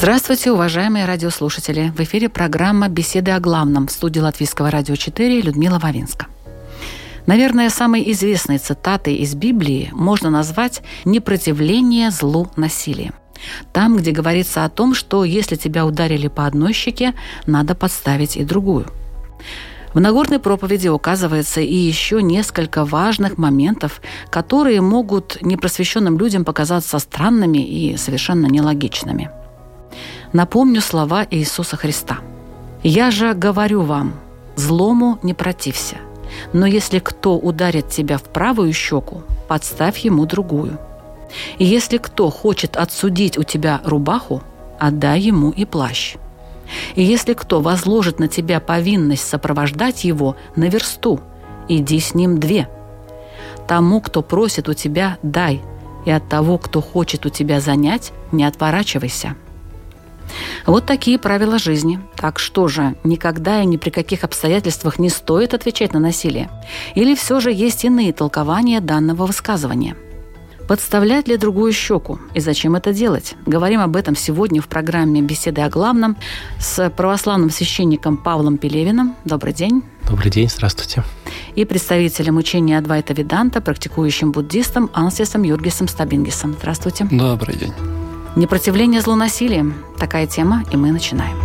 Здравствуйте, уважаемые радиослушатели! В эфире программа «Беседы о главном» в студии Латвийского радио 4 Людмила Вавинска. Наверное, самой известной цитатой из Библии можно назвать «непротивление злу насилием». Там, где говорится о том, что если тебя ударили по одной щеке, надо подставить и другую. В Нагорной проповеди указывается и еще несколько важных моментов, которые могут непросвещенным людям показаться странными и совершенно нелогичными. Напомню слова Иисуса Христа. «Я же говорю вам, злому не протився, но если кто ударит тебя в правую щеку, подставь ему другую. И если кто хочет отсудить у тебя рубаху, отдай ему и плащ. И если кто возложит на тебя повинность сопровождать его на версту, иди с ним две. Тому, кто просит у тебя, дай, и от того, кто хочет у тебя занять, не отворачивайся». Вот такие правила жизни. Так что же, никогда и ни при каких обстоятельствах не стоит отвечать на насилие? Или все же есть иные толкования данного высказывания? Подставлять ли другую щеку? И зачем это делать? Говорим об этом сегодня в программе «Беседы о главном» с православным священником Павлом Пелевиным. Добрый день. Добрый день, здравствуйте. И представителем учения Адвайта Веданта, практикующим буддистом Ансисом Юргисом Стабингисом. Здравствуйте. Добрый день. Непротивление злу насилием. Такая тема, и мы начинаем.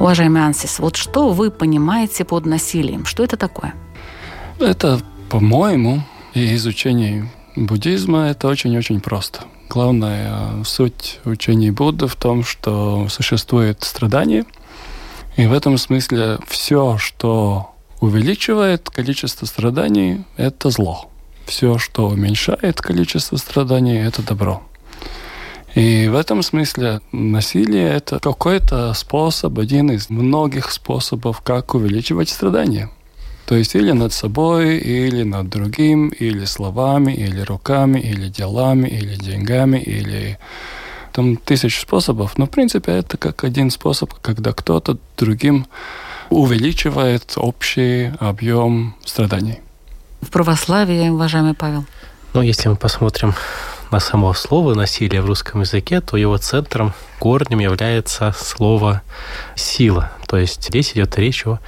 Уважаемый Ансис, вот что вы понимаете под насилием? Что это такое? Это, по-моему, и изучение буддизма это очень-очень просто. Главная э, суть учений Будды в том, что существует страдание, и в этом смысле все, что увеличивает количество страданий, это зло. Все, что уменьшает количество страданий, это добро. И в этом смысле насилие – это какой-то способ, один из многих способов, как увеличивать страдания. То есть или над собой, или над другим, или словами, или руками, или делами, или деньгами, или там тысяч способов. Но в принципе это как один способ, когда кто-то другим увеличивает общий объем страданий. В православии, уважаемый Павел? Ну, если мы посмотрим на само слово «насилие» в русском языке, то его центром, корнем является слово «сила». То есть здесь идет речь о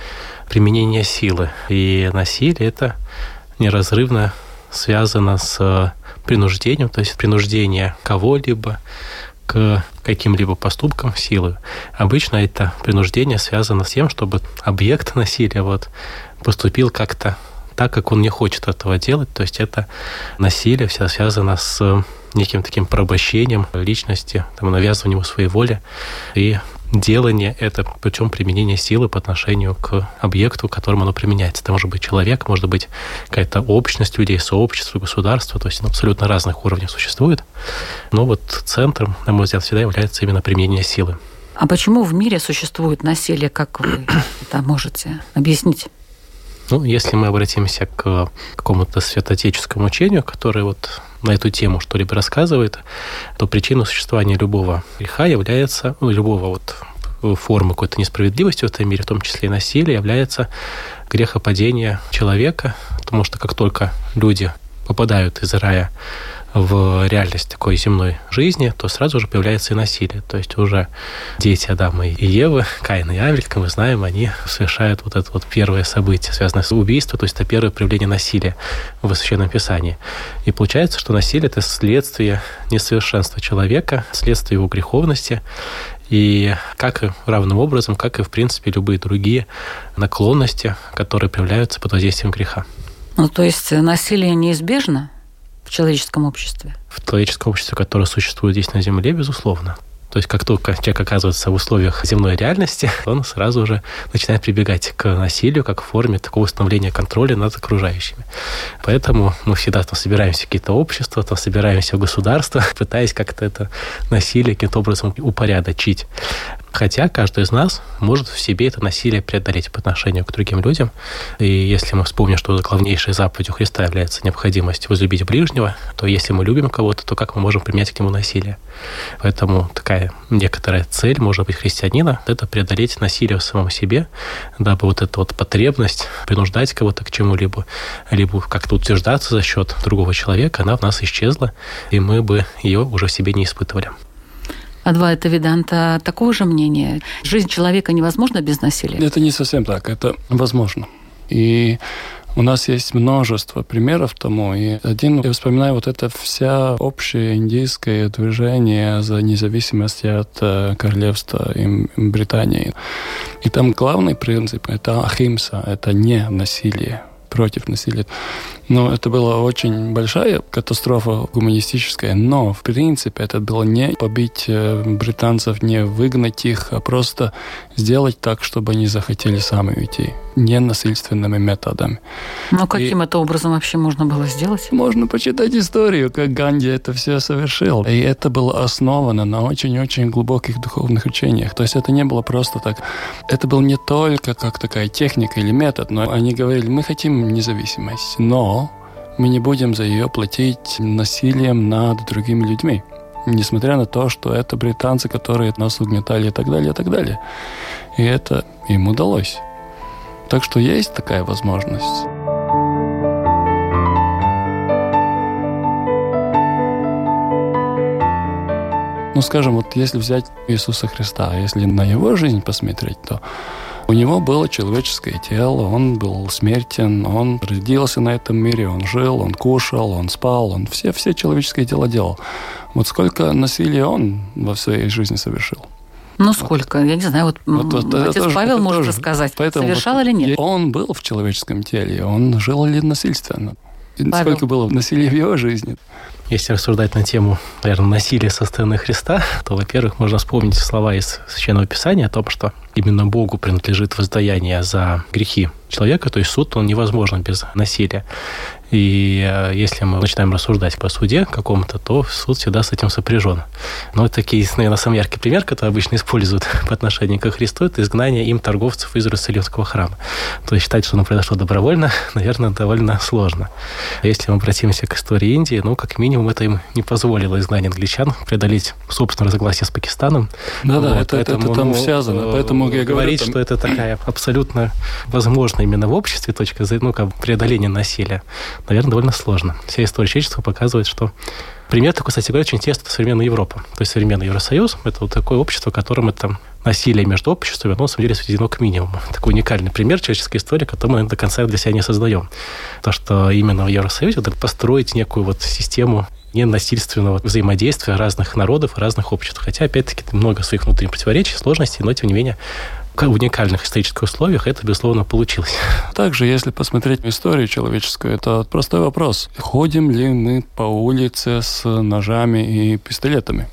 применении силы. И насилие – это неразрывно связано с принуждением, то есть принуждение кого-либо к каким-либо поступкам силы. Обычно это принуждение связано с тем, чтобы объект насилия вот поступил как-то так, как он не хочет этого делать. То есть это насилие все связано с неким таким порабощением личности, там, навязыванием своей воли. И делание это путем применения силы по отношению к объекту, к которому оно применяется. Это может быть человек, может быть какая-то общность людей, сообщество, государство, то есть на абсолютно разных уровнях существует. Но вот центром, на мой взгляд, всегда является именно применение силы. А почему в мире существует насилие, как вы это можете объяснить? Ну, если мы обратимся к какому-то святоотеческому учению, которое вот на эту тему что-либо рассказывает, то причиной существования любого греха является, ну, любого вот формы какой-то несправедливости в этом мире, в том числе и насилия, является грехопадение человека, потому что как только люди попадают из рая в реальность такой земной жизни, то сразу же появляется и насилие. То есть уже дети Адама и Евы, Каин и Авель, как мы знаем, они совершают вот это вот первое событие, связанное с убийством, то есть это первое проявление насилия в Священном Писании. И получается, что насилие – это следствие несовершенства человека, следствие его греховности, и как и равным образом, как и, в принципе, любые другие наклонности, которые проявляются под воздействием греха. Ну, то есть насилие неизбежно в человеческом обществе? В человеческом обществе, которое существует здесь на Земле, безусловно. То есть как только человек оказывается в условиях земной реальности, он сразу же начинает прибегать к насилию как форме такого установления контроля над окружающими. Поэтому мы всегда там собираемся в какие-то общества, там собираемся в государство, пытаясь как-то это насилие каким-то образом упорядочить. Хотя каждый из нас может в себе это насилие преодолеть по отношению к другим людям. И если мы вспомним, что главнейшей заповедью Христа является необходимость возлюбить ближнего, то если мы любим кого-то, то как мы можем применять к нему насилие? Поэтому такая некоторая цель, может быть, христианина – это преодолеть насилие в самом себе, дабы вот эта вот потребность принуждать кого-то к чему-либо, либо как-то утверждаться за счет другого человека, она в нас исчезла, и мы бы ее уже в себе не испытывали. Адвайта Виданта такого же мнения? Жизнь человека невозможна без насилия? Это не совсем так, это возможно. И у нас есть множество примеров тому, и один, я вспоминаю вот это вся общее индийское движение за независимость от э, королевства Британии. И там главный принцип – это ахимса, это не насилие против насилия. Но это была очень большая катастрофа гуманистическая, но в принципе это было не побить э, британцев, не выгнать их, а просто сделать так, чтобы они захотели сами уйти, не насильственными методами. Но каким и это образом вообще можно было сделать? Можно почитать историю, как Ганди это все совершил. И это было основано на очень-очень глубоких духовных учениях. То есть это не было просто так. Это был не только как такая техника или метод, но они говорили, мы хотим независимость, но мы не будем за ее платить насилием над другими людьми. Несмотря на то, что это британцы, которые нас угнетали и так далее, и так далее. И это им удалось. Так что есть такая возможность. Ну, скажем, вот если взять Иисуса Христа, если на его жизнь посмотреть, то у него было человеческое тело, он был смертен, он родился на этом мире, он жил, он кушал, он спал, он все, все человеческие дела делал. Вот сколько насилия он во своей жизни совершил. Ну, сколько? Я не знаю, вот, вот, вот отец тоже, Павел может тоже. рассказать, Поэтому совершал вот или нет? Он был в человеческом теле, он жил ли насильственно? Павел. Сколько было насилия в его жизни? Если рассуждать на тему, наверное, насилия со стороны Христа, то, во-первых, можно вспомнить слова из Священного Писания о том, что именно Богу принадлежит воздаяние за грехи человека, то есть суд, он невозможен без насилия. И э, если мы начинаем рассуждать по суде какому-то, то суд всегда с этим сопряжен. Но это такие, наверное, самый яркий пример, который обычно используют по отношению к Христу, это изгнание им торговцев из Иерусалимского храма. То есть считать, что оно произошло добровольно, наверное, довольно сложно. Если мы обратимся к истории Индии, ну, как минимум, это им не позволило изгнание англичан преодолеть собственное разногласие с Пакистаном. Да-да, вот, это, это, это там ну, связано. Поэтому я говорю, говорить, там... что это такая абсолютно возможно именно в обществе точка ну, как преодоления насилия наверное, довольно сложно. Вся история человечества показывает, что пример такой, кстати говоря, очень интересный, это современная Европа. То есть современный Евросоюз – это вот такое общество, в котором это насилие между обществами, оно, на самом деле, сведено к минимуму. Такой уникальный пример человеческой истории, который мы до конца для себя не создаем. То, что именно в Евросоюзе вот, построить некую вот систему ненасильственного взаимодействия разных народов, разных обществ. Хотя, опять-таки, много своих внутренних противоречий, сложностей, но, тем не менее, в уникальных исторических условиях это, безусловно, получилось. Также, если посмотреть историю человеческую, это простой вопрос. Ходим ли мы по улице с ножами и пистолетами?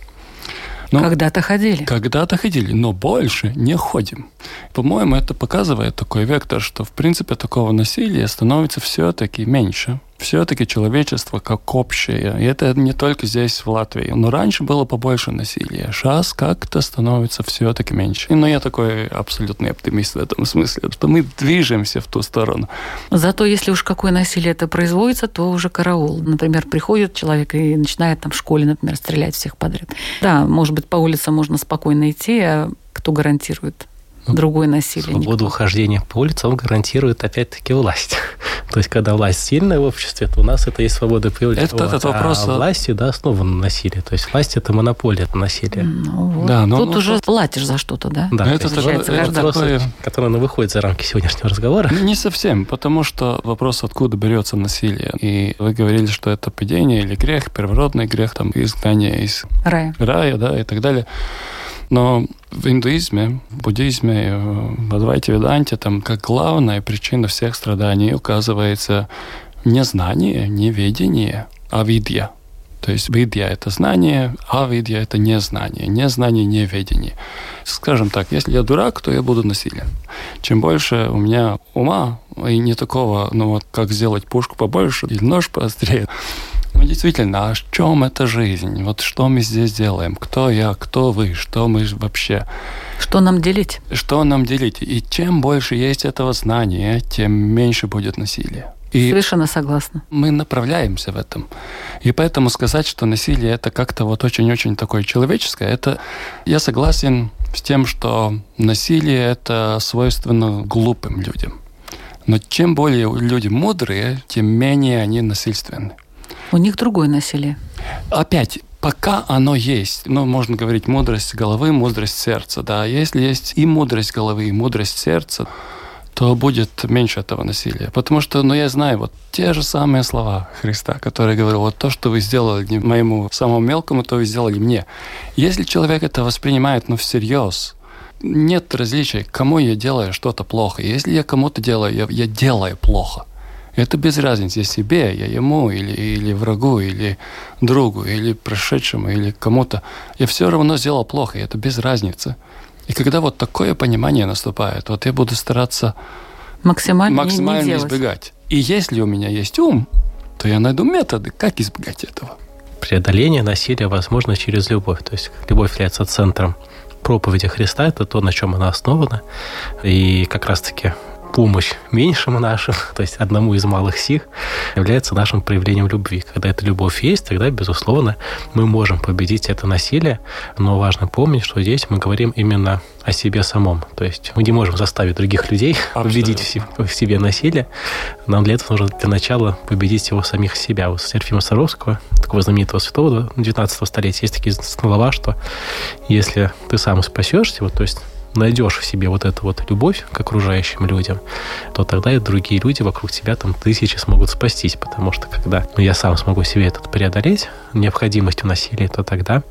Ну, когда-то ходили. Когда-то ходили, но больше не ходим. По-моему, это показывает такой вектор, что, в принципе, такого насилия становится все-таки меньше все-таки человечество как общее. И это не только здесь, в Латвии. Но раньше было побольше насилия. Сейчас как-то становится все-таки меньше. Но я такой абсолютный оптимист в этом смысле, что мы движемся в ту сторону. Зато если уж какое насилие это производится, то уже караул. Например, приходит человек и начинает там в школе, например, стрелять всех подряд. Да, может быть, по улице можно спокойно идти, а кто гарантирует? Ну, другое насилие. Свободу ухождения по улицам гарантирует опять-таки власть. То есть, когда власть сильная в обществе, то у нас это есть свобода появления. Это, вот. этот вопрос... А власти, да, основан на насилии. То есть, власть – это монополия на насилие. Ну, вот. да, но, Тут ну, уже платишь за что-то, да? Да, это, это, это, это вопрос, такое... который ну, выходит за рамки сегодняшнего разговора. Не совсем, потому что вопрос, откуда берется насилие. И вы говорили, что это падение или грех, первородный грех, там, изгнание из рая, рая да, и так далее. Но в индуизме, буддизме, в Адвайте Веданте там как главная причина всех страданий указывается не знание, не ведение, а видья. То есть видья – это знание, а видья – это незнание. Незнание – неведение. Скажем так, если я дурак, то я буду насилен. Чем больше у меня ума, и не такого, ну вот, как сделать пушку побольше или нож поострее, ну, действительно, а в чем эта жизнь? Вот что мы здесь делаем? Кто я, кто вы, что мы вообще? Что нам делить? Что нам делить? И чем больше есть этого знания, тем меньше будет насилия. И Совершенно согласна. Мы направляемся в этом. И поэтому сказать, что насилие это как-то вот очень-очень такое человеческое, это я согласен с тем, что насилие это свойственно глупым людям. Но чем более люди мудрые, тем менее они насильственны. У них другое насилие. Опять, пока оно есть, ну, можно говорить мудрость головы, мудрость сердца, да, если есть и мудрость головы, и мудрость сердца, то будет меньше этого насилия. Потому что, ну, я знаю, вот те же самые слова Христа, которые говорил, вот то, что вы сделали моему самому мелкому, то вы сделали мне. Если человек это воспринимает, ну, всерьез, нет различия, кому я делаю что-то плохо. Если я кому-то делаю, я, я делаю плохо. Это без разницы, себе, я ему, или, или врагу, или другу, или прошедшему, или кому-то. Я все равно сделал плохо, и это без разницы. И когда вот такое понимание наступает, вот я буду стараться максимально, максимально не, не избегать. И если у меня есть ум, то я найду методы, как избегать этого. Преодоление насилия возможно через любовь. То есть любовь является центром проповеди Христа, это то, на чем она основана. И как раз-таки помощь меньшим нашим, то есть одному из малых сих, является нашим проявлением любви. Когда эта любовь есть, тогда, безусловно, мы можем победить это насилие, но важно помнить, что здесь мы говорим именно о себе самом. То есть мы не можем заставить других людей победить в себе насилие. Нам для этого нужно для начала победить его самих себя. У Серафима Саровского, такого знаменитого святого 19 столетия, есть такие слова, что если ты сам спасешься, вот, то есть найдешь в себе вот эту вот любовь к окружающим людям, то тогда и другие люди вокруг тебя там тысячи смогут спастись, потому что когда ну, я сам смогу себе этот преодолеть, необходимость в насилии, то тогда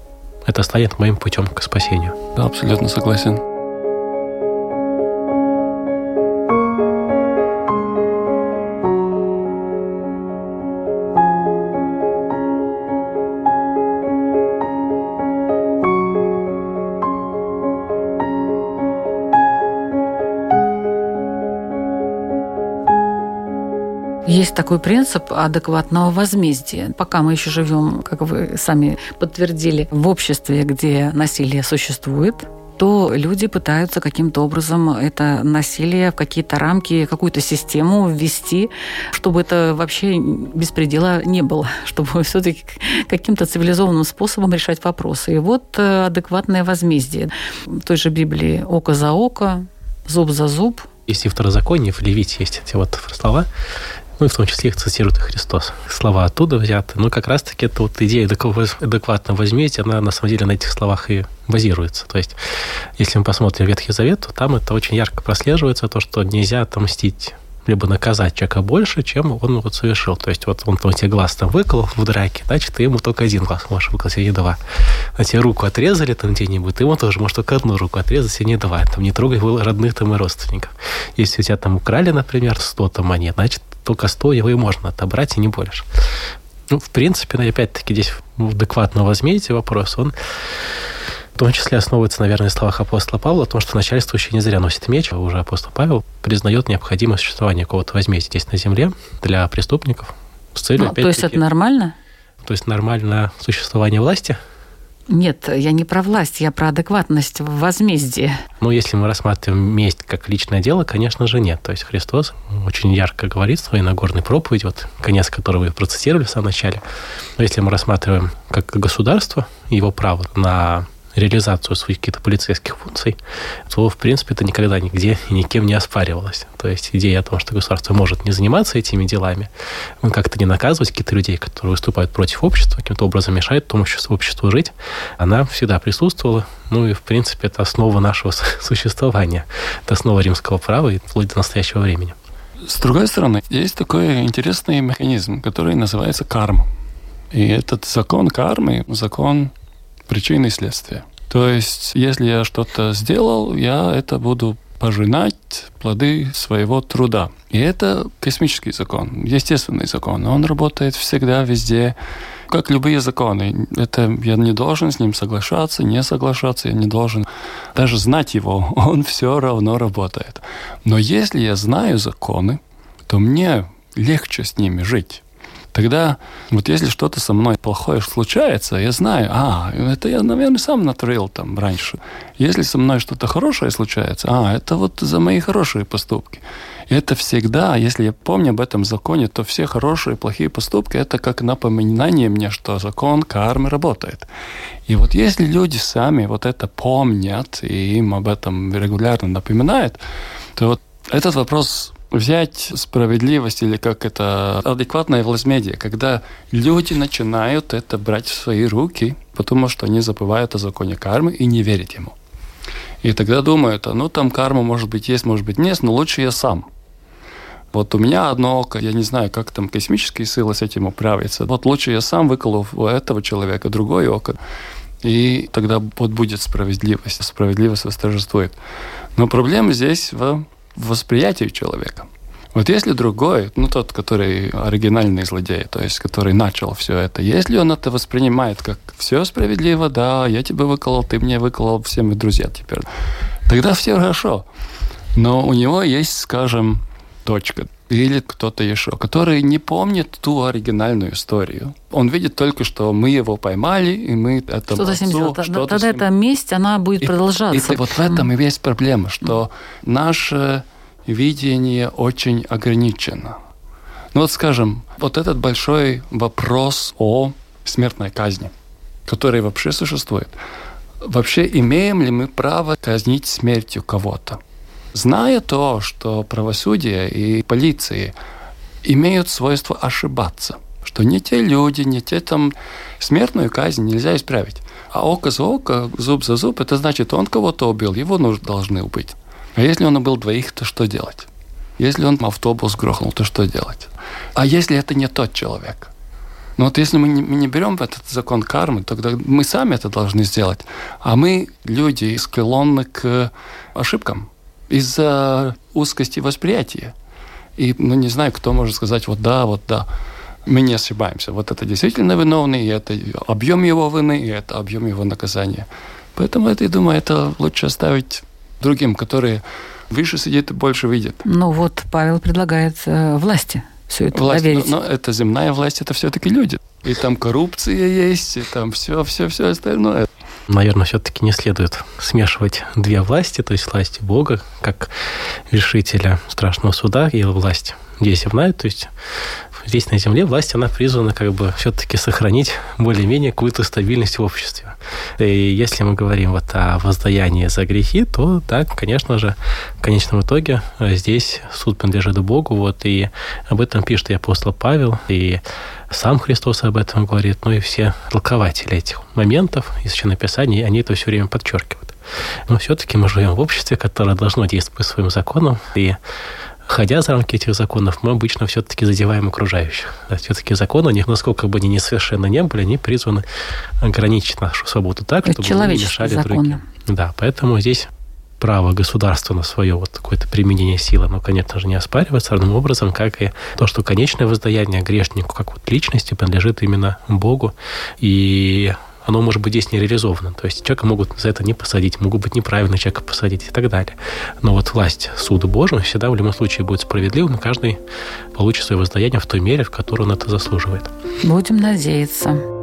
это станет моим путем к спасению. Да, абсолютно согласен. Есть такой принцип адекватного возмездия. Пока мы еще живем, как вы сами подтвердили, в обществе, где насилие существует, то люди пытаются каким-то образом это насилие в какие-то рамки, какую-то систему ввести, чтобы это вообще беспредела не было, чтобы все-таки каким-то цивилизованным способом решать вопросы. И вот э, адекватное возмездие. В той же Библии око за око, зуб за зуб. Если в Второзаконии, в Левите есть эти вот слова, ну и в том числе их цитирует и Христос. Слова оттуда взяты. Но как раз-таки эта вот идея адекватно возьмите, она на самом деле на этих словах и базируется. То есть, если мы посмотрим Ветхий Завет, то там это очень ярко прослеживается, то, что нельзя отомстить либо наказать человека больше, чем он вот совершил. То есть вот он там тебе глаз там выколол в драке, значит, ты ему только один глаз можешь выколоть, а не два. А тебе руку отрезали там где-нибудь, ты ему тоже можешь только одну руку отрезать, а не два. Там не трогай родных там и родственников. Если у тебя там украли, например, 100 там монет, значит, только 100 его и можно отобрать, и не больше. Ну, в принципе, ну, опять-таки, здесь адекватно возьмите вопрос, он в том числе основывается, наверное, на словах апостола Павла о том, что начальствующий не зря носит меч. А уже апостол Павел признает необходимость существования какого-то возмездия здесь на земле для преступников с целью, ну, То есть это нормально? То есть нормально существование власти – нет, я не про власть, я про адекватность в возмездии. Ну, если мы рассматриваем месть как личное дело, конечно же, нет. То есть Христос очень ярко говорит в своей Нагорной проповеди, вот конец которого вы процитировали в самом начале. Но если мы рассматриваем как государство, его право на реализацию своих каких-то полицейских функций, то, в принципе, это никогда нигде и никем не оспаривалось. То есть идея о том, что государство может не заниматься этими делами, ну, как-то не наказывать каких-то людей, которые выступают против общества, каким-то образом мешают тому обществу, жить, она всегда присутствовала. Ну и, в принципе, это основа нашего существования. Это основа римского права и вплоть до настоящего времени. С другой стороны, есть такой интересный механизм, который называется карма. И этот закон кармы, закон причины и следствия. То есть, если я что-то сделал, я это буду пожинать плоды своего труда. И это космический закон, естественный закон. Он работает всегда, везде. как любые законы. Это я не должен с ним соглашаться, не соглашаться, я не должен даже знать его, он все равно работает. Но если я знаю законы, то мне легче с ними жить. Тогда вот если что-то со мной плохое случается, я знаю, а, это я, наверное, сам натворил там раньше. Если со мной что-то хорошее случается, а, это вот за мои хорошие поступки. И это всегда, если я помню об этом законе, то все хорошие и плохие поступки, это как напоминание мне, что закон кармы работает. И вот если люди сами вот это помнят и им об этом регулярно напоминают, то вот этот вопрос взять справедливость или как это адекватное властмедия, когда люди начинают это брать в свои руки, потому что они забывают о законе кармы и не верят ему. И тогда думают, а ну там карма может быть есть, может быть нет, но лучше я сам. Вот у меня одно око, я не знаю, как там космические силы с этим управятся. Вот лучше я сам выколу у этого человека другое око, и тогда вот будет справедливость. Справедливость восторжествует. Но проблема здесь в восприятию человека. Вот если другой, ну тот, который оригинальный злодей, то есть который начал все это, если он это воспринимает как все справедливо, да, я тебя выколол, ты мне выколол, все мы друзья теперь, тогда все хорошо. Но у него есть, скажем, точка или кто-то еще, который не помнит ту оригинальную историю. Он видит только, что мы его поймали, и мы это Что-то с ним сделали. Тогда ним... эта месть, она будет и, продолжаться. И, и вот в этом и есть проблема, что наше видение очень ограничено. Ну вот скажем, вот этот большой вопрос о смертной казни, который вообще существует. Вообще имеем ли мы право казнить смертью кого-то? Зная то, что правосудие и полиции имеют свойство ошибаться, что не те люди, не те там смертную казнь нельзя исправить. А око за око, зуб за зуб, это значит, он кого-то убил, его нужно должны убить. А если он убил двоих, то что делать? Если он автобус грохнул, то что делать? А если это не тот человек? Ну вот если мы не, мы не берем этот закон кармы, тогда мы сами это должны сделать. А мы, люди, склонны к ошибкам из-за узкости восприятия. И, ну, не знаю, кто может сказать, вот да, вот да. Мы не ошибаемся. Вот это действительно виновный, и это объем его вины, и это объем его наказания. Поэтому это, я думаю, это лучше оставить другим, которые выше сидят и больше видят. Ну вот Павел предлагает э, власти все это власть, доверить. Но, но это земная власть, это все-таки люди. И там коррупция есть, и там все, все, все остальное. Наверное, все-таки не следует смешивать две власти, то есть власть Бога, как решителя страшного суда, и власть земная, то есть здесь на Земле власть, она призвана как бы все-таки сохранить более-менее какую-то стабильность в обществе. И если мы говорим вот о воздаянии за грехи, то да, конечно же, в конечном итоге э, здесь суд принадлежит Богу, вот, и об этом пишет и апостол Павел, и сам Христос об этом говорит, ну и все толкователи этих моментов из Священного они это все время подчеркивают. Но все-таки мы живем в обществе, которое должно действовать по своим законам, и Ходя за рамки этих законов, мы обычно все-таки задеваем окружающих. все-таки законы, них, насколько бы они несовершенно не были, они призваны ограничить нашу свободу так, чтобы мы не мешали законы. другим. Да, поэтому здесь право государства на свое вот какое-то применение силы, но, конечно же, не оспаривается равным образом, как и то, что конечное воздаяние грешнику, как вот личности, принадлежит именно Богу. И оно может быть здесь не реализовано. То есть человека могут за это не посадить, могут быть неправильно человека посадить и так далее. Но вот власть суда Божьего всегда в любом случае будет справедливым, и каждый получит свое воздаяние в той мере, в которой он это заслуживает. Будем надеяться.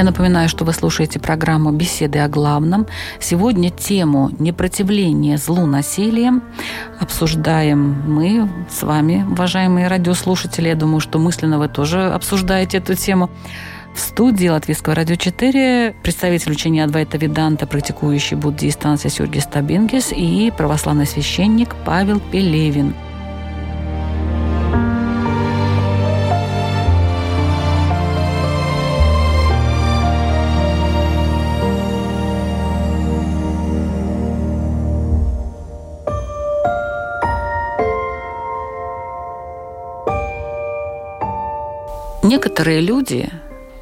Я напоминаю, что вы слушаете программу «Беседы о главном». Сегодня тему «Непротивление злу насилием» обсуждаем мы с вами, уважаемые радиослушатели. Я думаю, что мысленно вы тоже обсуждаете эту тему. В студии Латвийского радио 4 представитель учения Адвайта Виданта, практикующий буддист Ансия Сюргис Табингис и православный священник Павел Пелевин – Некоторые люди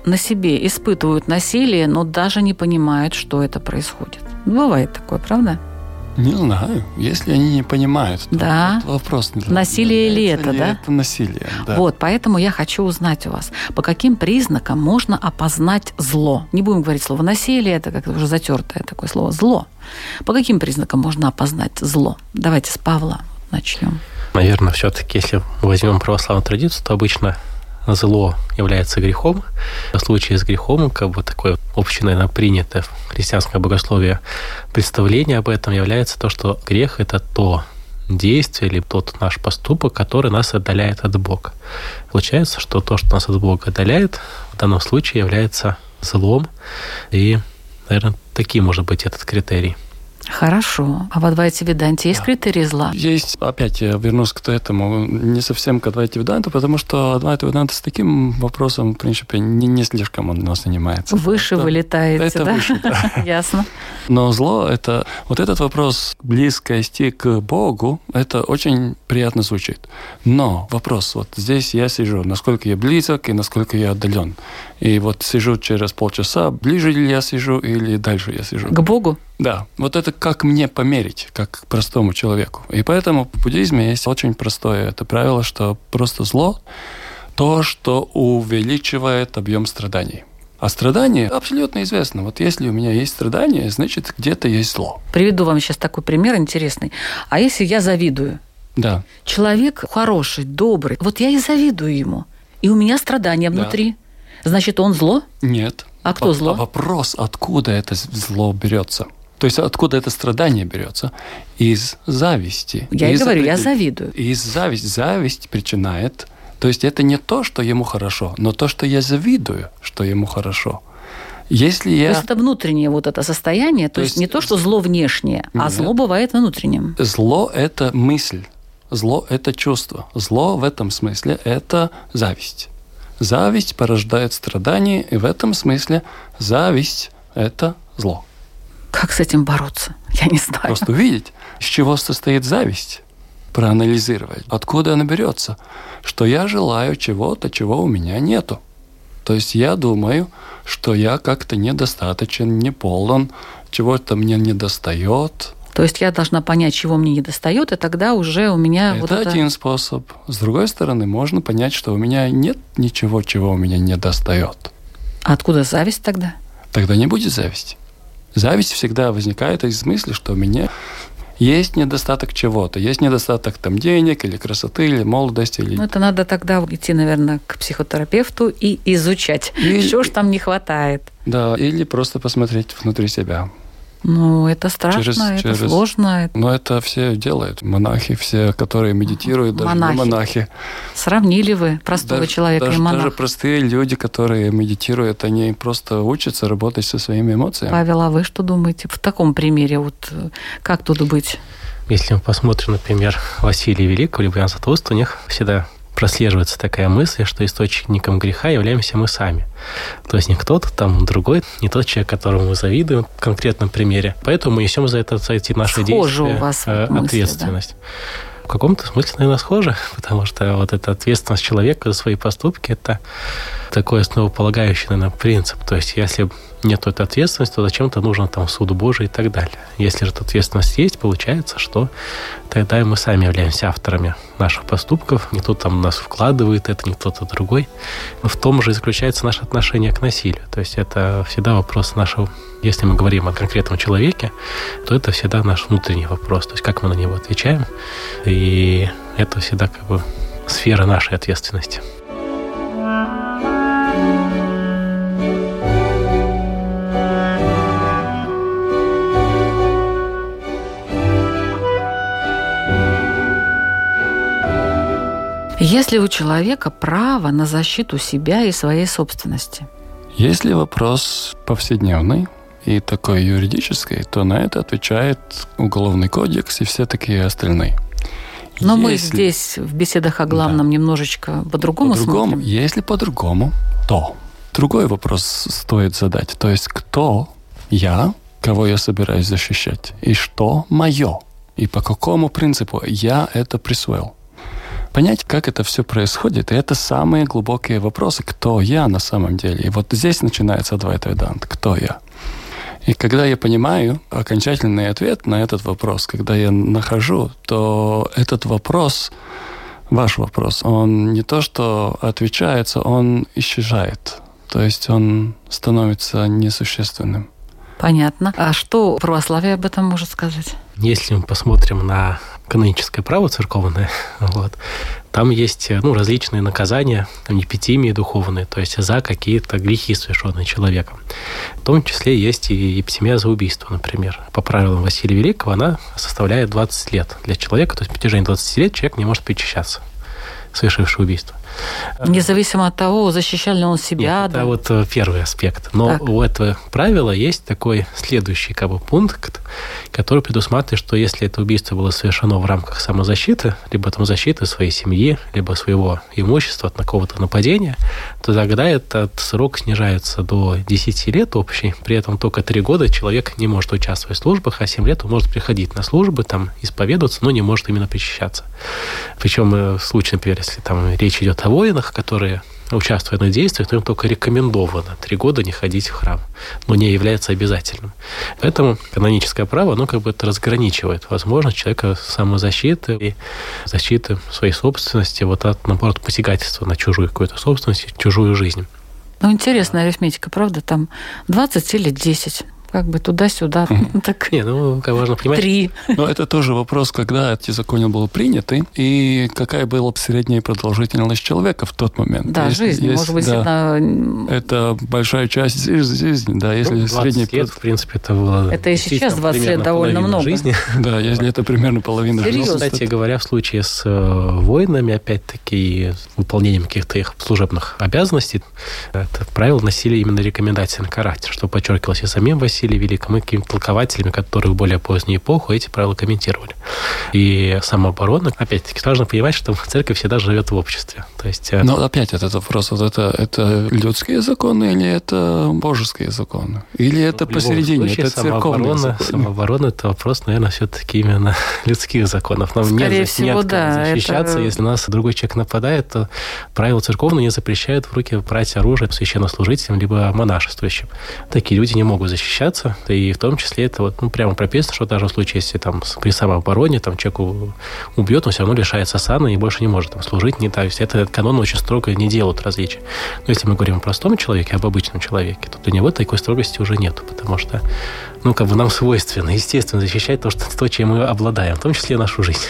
на себе испытывают насилие, но даже не понимают, что это происходит. Бывает такое, правда? Не знаю. Если они не понимают, то Да. вот вопрос. Насилие ли это, да? Это насилие, да. Вот, поэтому я хочу узнать у вас, по каким признакам можно опознать зло. Не будем говорить слово насилие, это как уже затертое такое слово зло. По каким признакам можно опознать зло? Давайте с Павла начнем. Наверное, все-таки, если возьмем православную традицию, то обычно зло является грехом. В случае с грехом, как бы такое общее, наверное, принятое в христианском богословии представление об этом является то, что грех – это то действие или тот наш поступок, который нас отдаляет от Бога. Получается, что то, что нас от Бога отдаляет, в данном случае является злом. И, наверное, таким может быть этот критерий. Хорошо. А в Адвайте Веданте есть критерии зла? Есть, опять я вернусь к этому, не совсем к Адвайте Веданту, потому что Адвайта Веданта с таким вопросом, в принципе, не, не слишком он нас занимается. Выше Это- вы летаете, это да? выше, да. Ясно. Но зло – это... Вот этот вопрос близкости к Богу, это очень приятно звучит. Но вопрос, вот здесь я сижу, насколько я близок и насколько я отдален. И вот сижу через полчаса, ближе ли я сижу или дальше я сижу. К Богу? Да, вот это как мне померить, как простому человеку. И поэтому в буддизме есть очень простое это правило, что просто зло – то, что увеличивает объем страданий. А страдание абсолютно известно. Вот если у меня есть страдание, значит, где-то есть зло. Приведу вам сейчас такой пример интересный. А если я завидую? Да. Человек хороший, добрый. Вот я и завидую ему. И у меня страдания Да. внутри. Значит, он зло? Нет. А кто Во- зло? вопрос, откуда это зло берется? То есть откуда это страдание берется? Из зависти. Я и Из говорю, я завидую. Из зависть. Зависть причинает. То есть это не то, что ему хорошо, но то, что я завидую, что ему хорошо. Если То я... есть это внутреннее вот это состояние, то, То есть, есть- не то, что зло внешнее, а Нет. зло бывает внутренним. Зло – это мысль. Зло – это чувство. Зло в этом смысле – это зависть. Зависть порождает страдания, и в этом смысле зависть – это зло. Как с этим бороться? Я не знаю. Просто увидеть, из чего состоит зависть, проанализировать, откуда она берется, что я желаю чего-то, чего у меня нету. То есть я думаю, что я как-то недостаточен, не полон, чего-то мне не достает. То есть я должна понять, чего мне не достает, и тогда уже у меня это вот это... один способ. С другой стороны, можно понять, что у меня нет ничего, чего у меня не достает. А откуда зависть тогда? Тогда не будет зависти. Зависть всегда возникает из мысли, что у меня есть недостаток чего-то. Есть недостаток там денег или красоты, или молодости, или Ну, это надо тогда идти, наверное, к психотерапевту и изучать, И- что ж там не хватает. Да, или просто посмотреть внутри себя. Ну, это страшно, Через- это через- сложно, это Но это все делают. Монахи все, которые медитируют, даже не Монахи. монахи. Сравнили вы простого Даже- человека даже, и монаха. даже простые люди, которые медитируют, они просто учатся работать со своими эмоциями. Павел, а вы что думаете в таком примере? Вот э, как тут быть? Если мы посмотрим, например, Василия Великого, либо Иоанна Златоуста, у них всегда прослеживается такая мысль, что источником греха являемся мы сами. То есть не кто-то там другой, не тот человек, которому мы завидуем в конкретном примере. Поэтому мы несем за это за эти наши Схожи у действия вас э, мысли, ответственность. В каком-то смысле, наверное, схоже, потому что вот эта ответственность человека за свои поступки – это такой основополагающий, наверное, принцип. То есть если нет этой ответственности, то зачем-то нужно там суд Божий и так далее. Если же эта ответственность есть, получается, что тогда и мы сами являемся авторами наших поступков. Никто там нас вкладывает, это не кто-то другой. В том же и заключается наше отношение к насилию. То есть это всегда вопрос нашего... Если мы говорим о конкретном человеке, то это всегда наш внутренний вопрос. То есть как мы на него отвечаем. И это всегда как бы сфера нашей ответственности. Есть ли у человека право на защиту себя и своей собственности? Если вопрос повседневный и такой юридический, то на это отвечает Уголовный кодекс и все такие остальные. Но мы Если- здесь в беседах о главном немножечко по-другому по-другому, смотрим. если по-другому, то другой вопрос стоит задать. То есть кто я, кого я собираюсь защищать, и что мое, и по какому принципу я это присвоил. Понять, как это все происходит. И это самые глубокие вопросы. Кто я на самом деле? И вот здесь начинается Адвайт Ведант. Кто я? И когда я понимаю окончательный ответ на этот вопрос, когда я нахожу, то этот вопрос, ваш вопрос, он не то что отвечается, он исчезает. То есть он становится несущественным. Понятно. А что православие об этом может сказать? Если мы посмотрим на каноническое право церковное, вот, там есть ну, различные наказания, там епитимии духовные, то есть за какие-то грехи, совершенные человеком. В том числе есть и епитимия за убийство, например. По правилам Василия Великого она составляет 20 лет для человека, то есть в протяжении 20 лет человек не может причащаться, совершивший убийство. Независимо от того, защищал ли он себя. Нет, да? Это вот э, первый аспект. Но так. у этого правила есть такой следующий как бы, пункт, который предусматривает, что если это убийство было совершено в рамках самозащиты, либо там защиты своей семьи, либо своего имущества от какого-то нападения, то тогда этот срок снижается до 10 лет общий. При этом только 3 года человек не может участвовать в службах, а 7 лет он может приходить на службы, там, исповедоваться, но не может именно причащаться. Причем э, в случае, например, если там речь идет о воинах, которые участвуя на действиях, то им только рекомендовано три года не ходить в храм, но не является обязательным. Поэтому каноническое право, оно как бы это разграничивает возможность человека самозащиты и защиты своей собственности вот от, наоборот, посягательства на чужую какую-то собственность, чужую жизнь. Ну, интересная арифметика, правда? Там 20 или 10 как бы туда-сюда. Так Не, ну, как важно понимать. Три. Но это тоже вопрос, когда эти законы были приняты, и какая была средняя продолжительность человека в тот момент. Да, жизнь, есть, может быть, да, это... Это большая часть жизни, да, если ну, 20 средний... лет, в принципе, это было... Это и сейчас 20 лет довольно много. Жизни. Да, если это примерно половина жизни. Кстати говоря, в случае с э, воинами, опять-таки, выполнением каких-то их служебных обязанностей, это правило носили именно рекомендательный характер, что подчеркивалось и самим Василием, Василием Великим и какими-то толкователями, которые в более позднюю эпоху эти правила комментировали. И самооборона, опять-таки, важно понимать, что церковь всегда живет в обществе. То есть, э, Но опять этот вопрос, вот это, это людские законы или это божеские законы? Или это в посередине, случае, это церковные самооборона, законы? самооборона – это вопрос, наверное, все-таки именно людских законов. Нам Скорее не, всего, не да. защищаться, это... если нас другой человек нападает, то правила церковные не запрещают в руки брать оружие священнослужителям либо монашествующим. Такие люди не могут защищаться, и в том числе это вот, ну, прямо прописано, что даже в случае, если там при самообороне там, человеку убьет, он все равно лишается сана и больше не может там, служить. Не, то есть это канон очень строго не делают различия. Но если мы говорим о простом человеке, об обычном человеке, то для него такой строгости уже нет, потому что ну, как бы нам свойственно, естественно, защищать то, что, то, чем мы обладаем, в том числе нашу жизнь.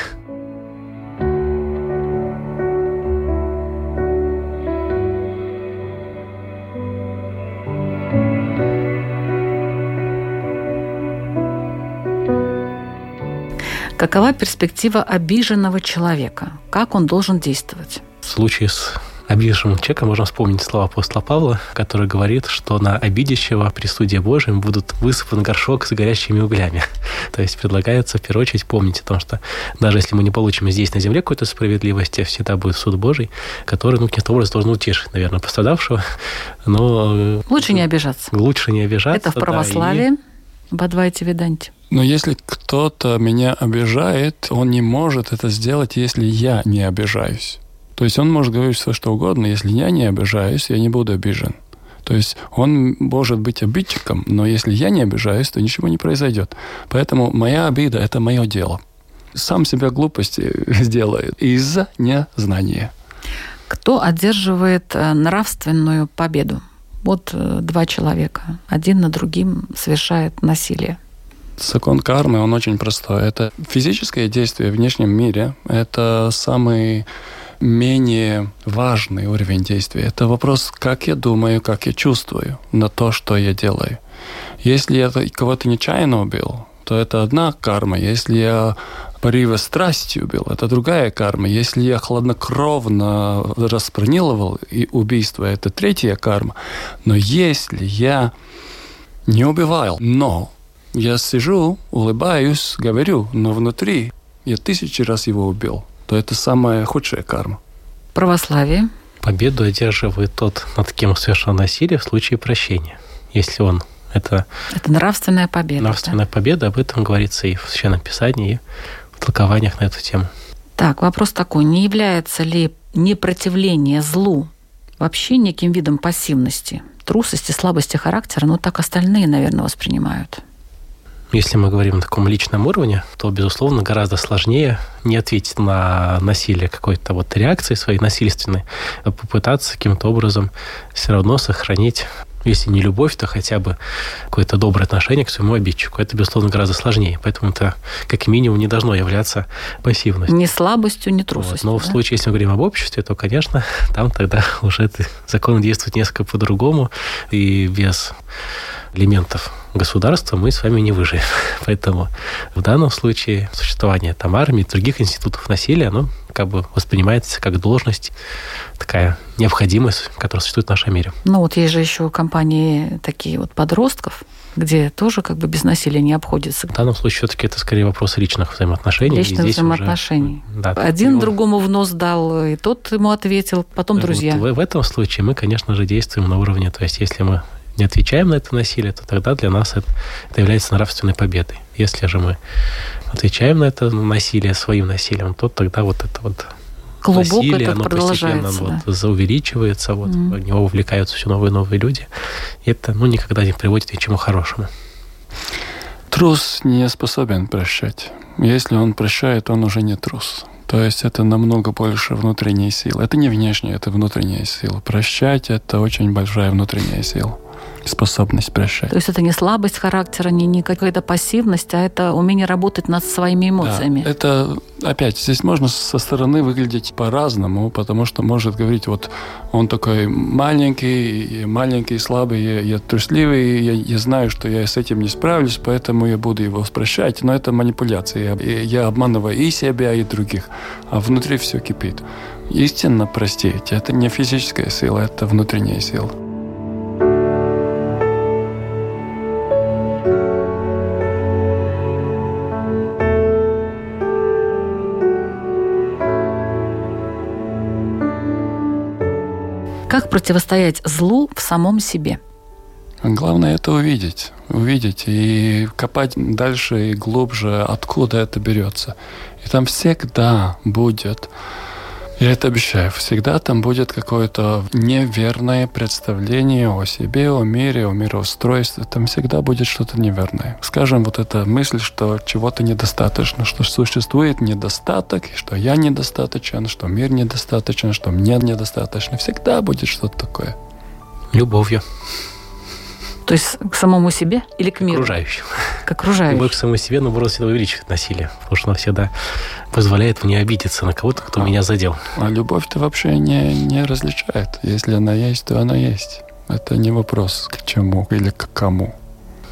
Какова перспектива обиженного человека? Как он должен действовать? В случае с обиженным человеком можно вспомнить слова апостола Павла, который говорит, что на обидящего при суде Божьем будут высыпан горшок с горящими углями. То есть предлагается в первую очередь помнить о том, что даже если мы не получим здесь на земле какой-то справедливости, всегда будет суд Божий, который, ну, каким-то образом должен утешить, наверное, пострадавшего. Но... Э, лучше не обижаться. Лучше не обижаться. Это в православии. Да, и в Адвайте Веданте. Но если кто-то меня обижает, он не может это сделать, если я не обижаюсь. То есть он может говорить все, что угодно, если я не обижаюсь, я не буду обижен. То есть он может быть обидчиком, но если я не обижаюсь, то ничего не произойдет. Поэтому моя обида – это мое дело. Сам себя глупости сделает из-за незнания. Кто одерживает э, нравственную победу? Вот э, два человека. Один на другим совершает насилие. Закон кармы, он очень простой. Это физическое действие в внешнем мире. Это самый менее важный уровень действия. Это вопрос, как я думаю, как я чувствую на то, что я делаю. Если я кого-то нечаянно убил, то это одна карма. Если я порыва страсти убил, это другая карма. Если я хладнокровно распрониловал и убийство, это третья карма. Но если я не убивал, но я сижу, улыбаюсь, говорю, но внутри я тысячи раз его убил, то это самая худшая карма. Православие. Победу одерживает тот, над кем совершено насилие в случае прощения. Если он это... Это нравственная победа. Нравственная да? победа, об этом говорится и в Священном Писании, и в толкованиях на эту тему. Так, вопрос такой. Не является ли непротивление злу вообще неким видом пассивности, трусости, слабости характера? Ну, так остальные, наверное, воспринимают. Если мы говорим на таком личном уровне, то, безусловно, гораздо сложнее не ответить на насилие какой-то вот реакции своей насильственной, а попытаться каким-то образом все равно сохранить если не любовь, то хотя бы какое-то доброе отношение к своему обидчику. Это, безусловно, гораздо сложнее. Поэтому это, как минимум, не должно являться пассивностью. Ни слабостью, ни трусостью. Вот. Но да? в случае, если мы говорим об обществе, то, конечно, там тогда уже законы действуют несколько по-другому и без элементов государства мы с вами не выживем. Поэтому в данном случае существование там армии, других институтов насилия, оно как бы воспринимается как должность, такая необходимость, которая существует в нашем мире. Ну вот есть же еще компании такие вот подростков, где тоже как бы без насилия не обходится. В данном случае все-таки это скорее вопрос личных взаимоотношений. Личных взаимоотношений. Уже, да, Один его... другому в нос дал, и тот ему ответил, потом друзья. Вот в, в этом случае мы, конечно же, действуем на уровне, то есть если мы не отвечаем на это насилие, то тогда для нас это, это является нравственной победой. Если же мы отвечаем на это насилие своим насилием, то тогда вот это вот Клубок насилие, оно постепенно да. вот, заувеличивается, вот, mm-hmm. в него вовлекаются все новые и новые люди. И это ну, никогда не приводит ни к чему хорошему. Трус не способен прощать. Если он прощает, он уже не трус. То есть это намного больше внутренней силы. Это не внешняя, это внутренняя сила. Прощать — это очень большая внутренняя сила способность прощать. То есть это не слабость характера, не, не какая-то пассивность, а это умение работать над своими эмоциями. Да, это, опять, здесь можно со стороны выглядеть по-разному, потому что может говорить, вот он такой маленький, маленький, слабый, я, я трусливый, я, я знаю, что я с этим не справлюсь, поэтому я буду его прощать. Но это манипуляция. Я, я обманываю и себя, и других. А внутри все кипит. Истинно простить – это не физическая сила, это внутренняя сила. Противостоять злу в самом себе? Главное это увидеть, увидеть и копать дальше и глубже, откуда это берется. И там всегда будет я это обещаю. Всегда там будет какое-то неверное представление о себе, о мире, о мироустройстве. Там всегда будет что-то неверное. Скажем, вот эта мысль, что чего-то недостаточно, что существует недостаток, что я недостаточен, что мир недостаточен, что мне недостаточно. Всегда будет что-то такое. Любовью. То есть к самому себе или к миру? К окружающим. К окружающим. Любовь к самому себе, наоборот, всегда увеличивает насилие. Потому что она всегда позволяет мне обидеться на кого-то, кто а, меня задел. А любовь-то вообще не, не различает. Если она есть, то она есть. Это не вопрос к чему или к кому.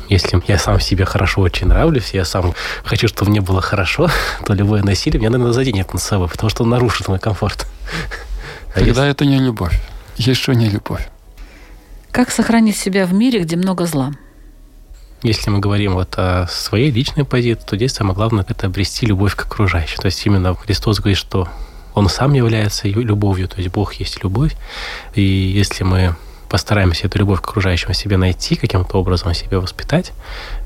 Если я сам себе хорошо очень нравлюсь, я сам хочу, чтобы мне было хорошо, то любое насилие меня, наверное, заденет на собой, потому что он нарушит мой комфорт. А Тогда если... это не любовь. Еще не любовь. Как сохранить себя в мире, где много зла? Если мы говорим вот о своей личной позиции, то здесь самое главное – это обрести любовь к окружающим. То есть именно Христос говорит, что Он сам является любовью, то есть Бог есть любовь. И если мы постараемся эту любовь к окружающим себе найти, каким-то образом себе воспитать,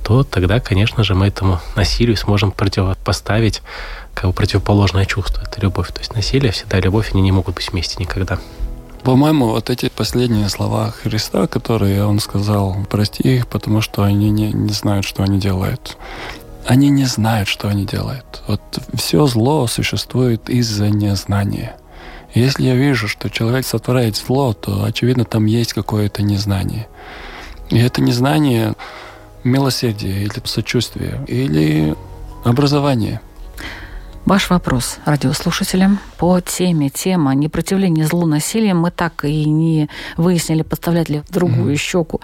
то тогда, конечно же, мы этому насилию сможем противопоставить как бы противоположное чувство. Это любовь. То есть насилие всегда любовь, они не могут быть вместе никогда. По-моему, вот эти последние слова Христа, которые он сказал, прости их, потому что они не, не знают, что они делают. Они не знают, что они делают. Вот все зло существует из-за незнания. Если я вижу, что человек сотворяет зло, то, очевидно, там есть какое-то незнание. И это незнание милосердие или сочувствие, или образование – Ваш вопрос радиослушателям по теме тема непротивления злу насилием мы так и не выяснили, подставлять ли другую mm-hmm. щеку,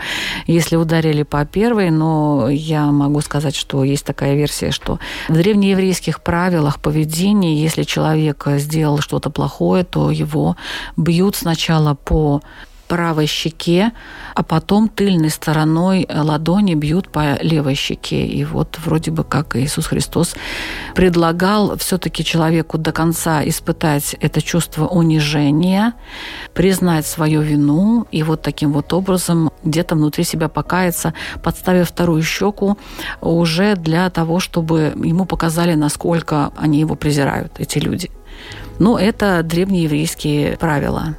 если ударили по первой, но я могу сказать, что есть такая версия, что в древнееврейских правилах поведения, если человек сделал что-то плохое, то его бьют сначала по правой щеке, а потом тыльной стороной ладони бьют по левой щеке. И вот вроде бы как Иисус Христос предлагал все-таки человеку до конца испытать это чувство унижения, признать свою вину и вот таким вот образом где-то внутри себя покаяться, подставив вторую щеку уже для того, чтобы ему показали, насколько они его презирают, эти люди. Ну, это древнееврейские правила.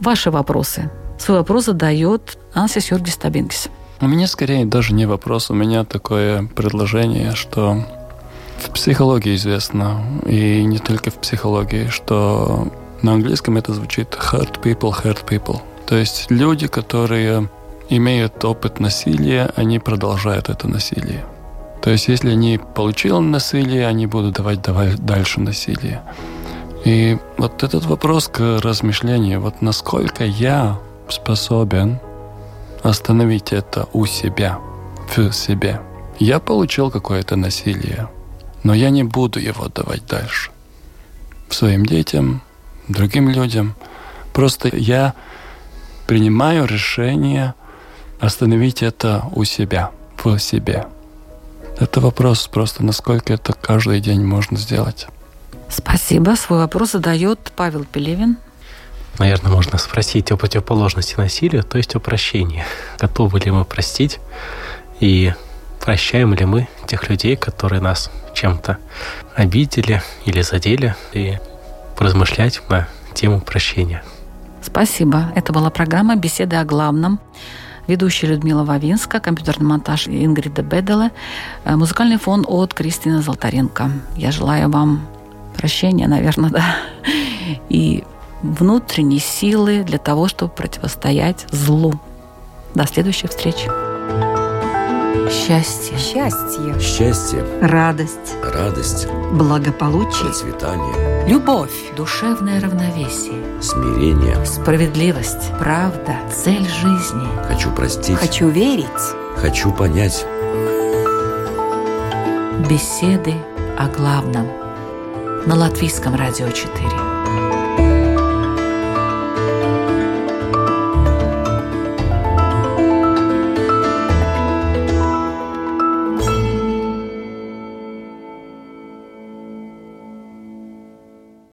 Ваши вопросы. Свой вопрос задает Ансис Юргис Табинкис. У меня скорее даже не вопрос, у меня такое предложение, что в психологии известно, и не только в психологии, что на английском это звучит hurt people, hurt people. То есть люди, которые имеют опыт насилия, они продолжают это насилие. То есть если они получили насилие, они будут давать, давать дальше насилие. И вот этот вопрос к размышлению, вот насколько я способен остановить это у себя, в себе. Я получил какое-то насилие, но я не буду его давать дальше. Своим детям, другим людям. Просто я принимаю решение остановить это у себя, в себе. Это вопрос просто, насколько это каждый день можно сделать. Спасибо. Свой вопрос задает Павел Пелевин. Наверное, можно спросить о противоположности насилия, то есть о прощении. Готовы ли мы простить и прощаем ли мы тех людей, которые нас чем-то обидели или задели, и поразмышлять на тему прощения. Спасибо. Это была программа «Беседы о главном». Ведущая Людмила Вавинска, компьютерный монтаж Ингрида Беделе, э, музыкальный фон от Кристины Золотаренко. Я желаю вам прощения, наверное, да, и внутренней силы для того, чтобы противостоять злу. До следующих встреч. Счастье. Счастье. Счастье, Радость. радость, Благополучие. процветание, Любовь. Душевное равновесие. смирение. Справедливость. Правда. Цель жизни. Хочу простить, Хочу верить. хочу понять. Беседы о главном. На Латвийском радио 4.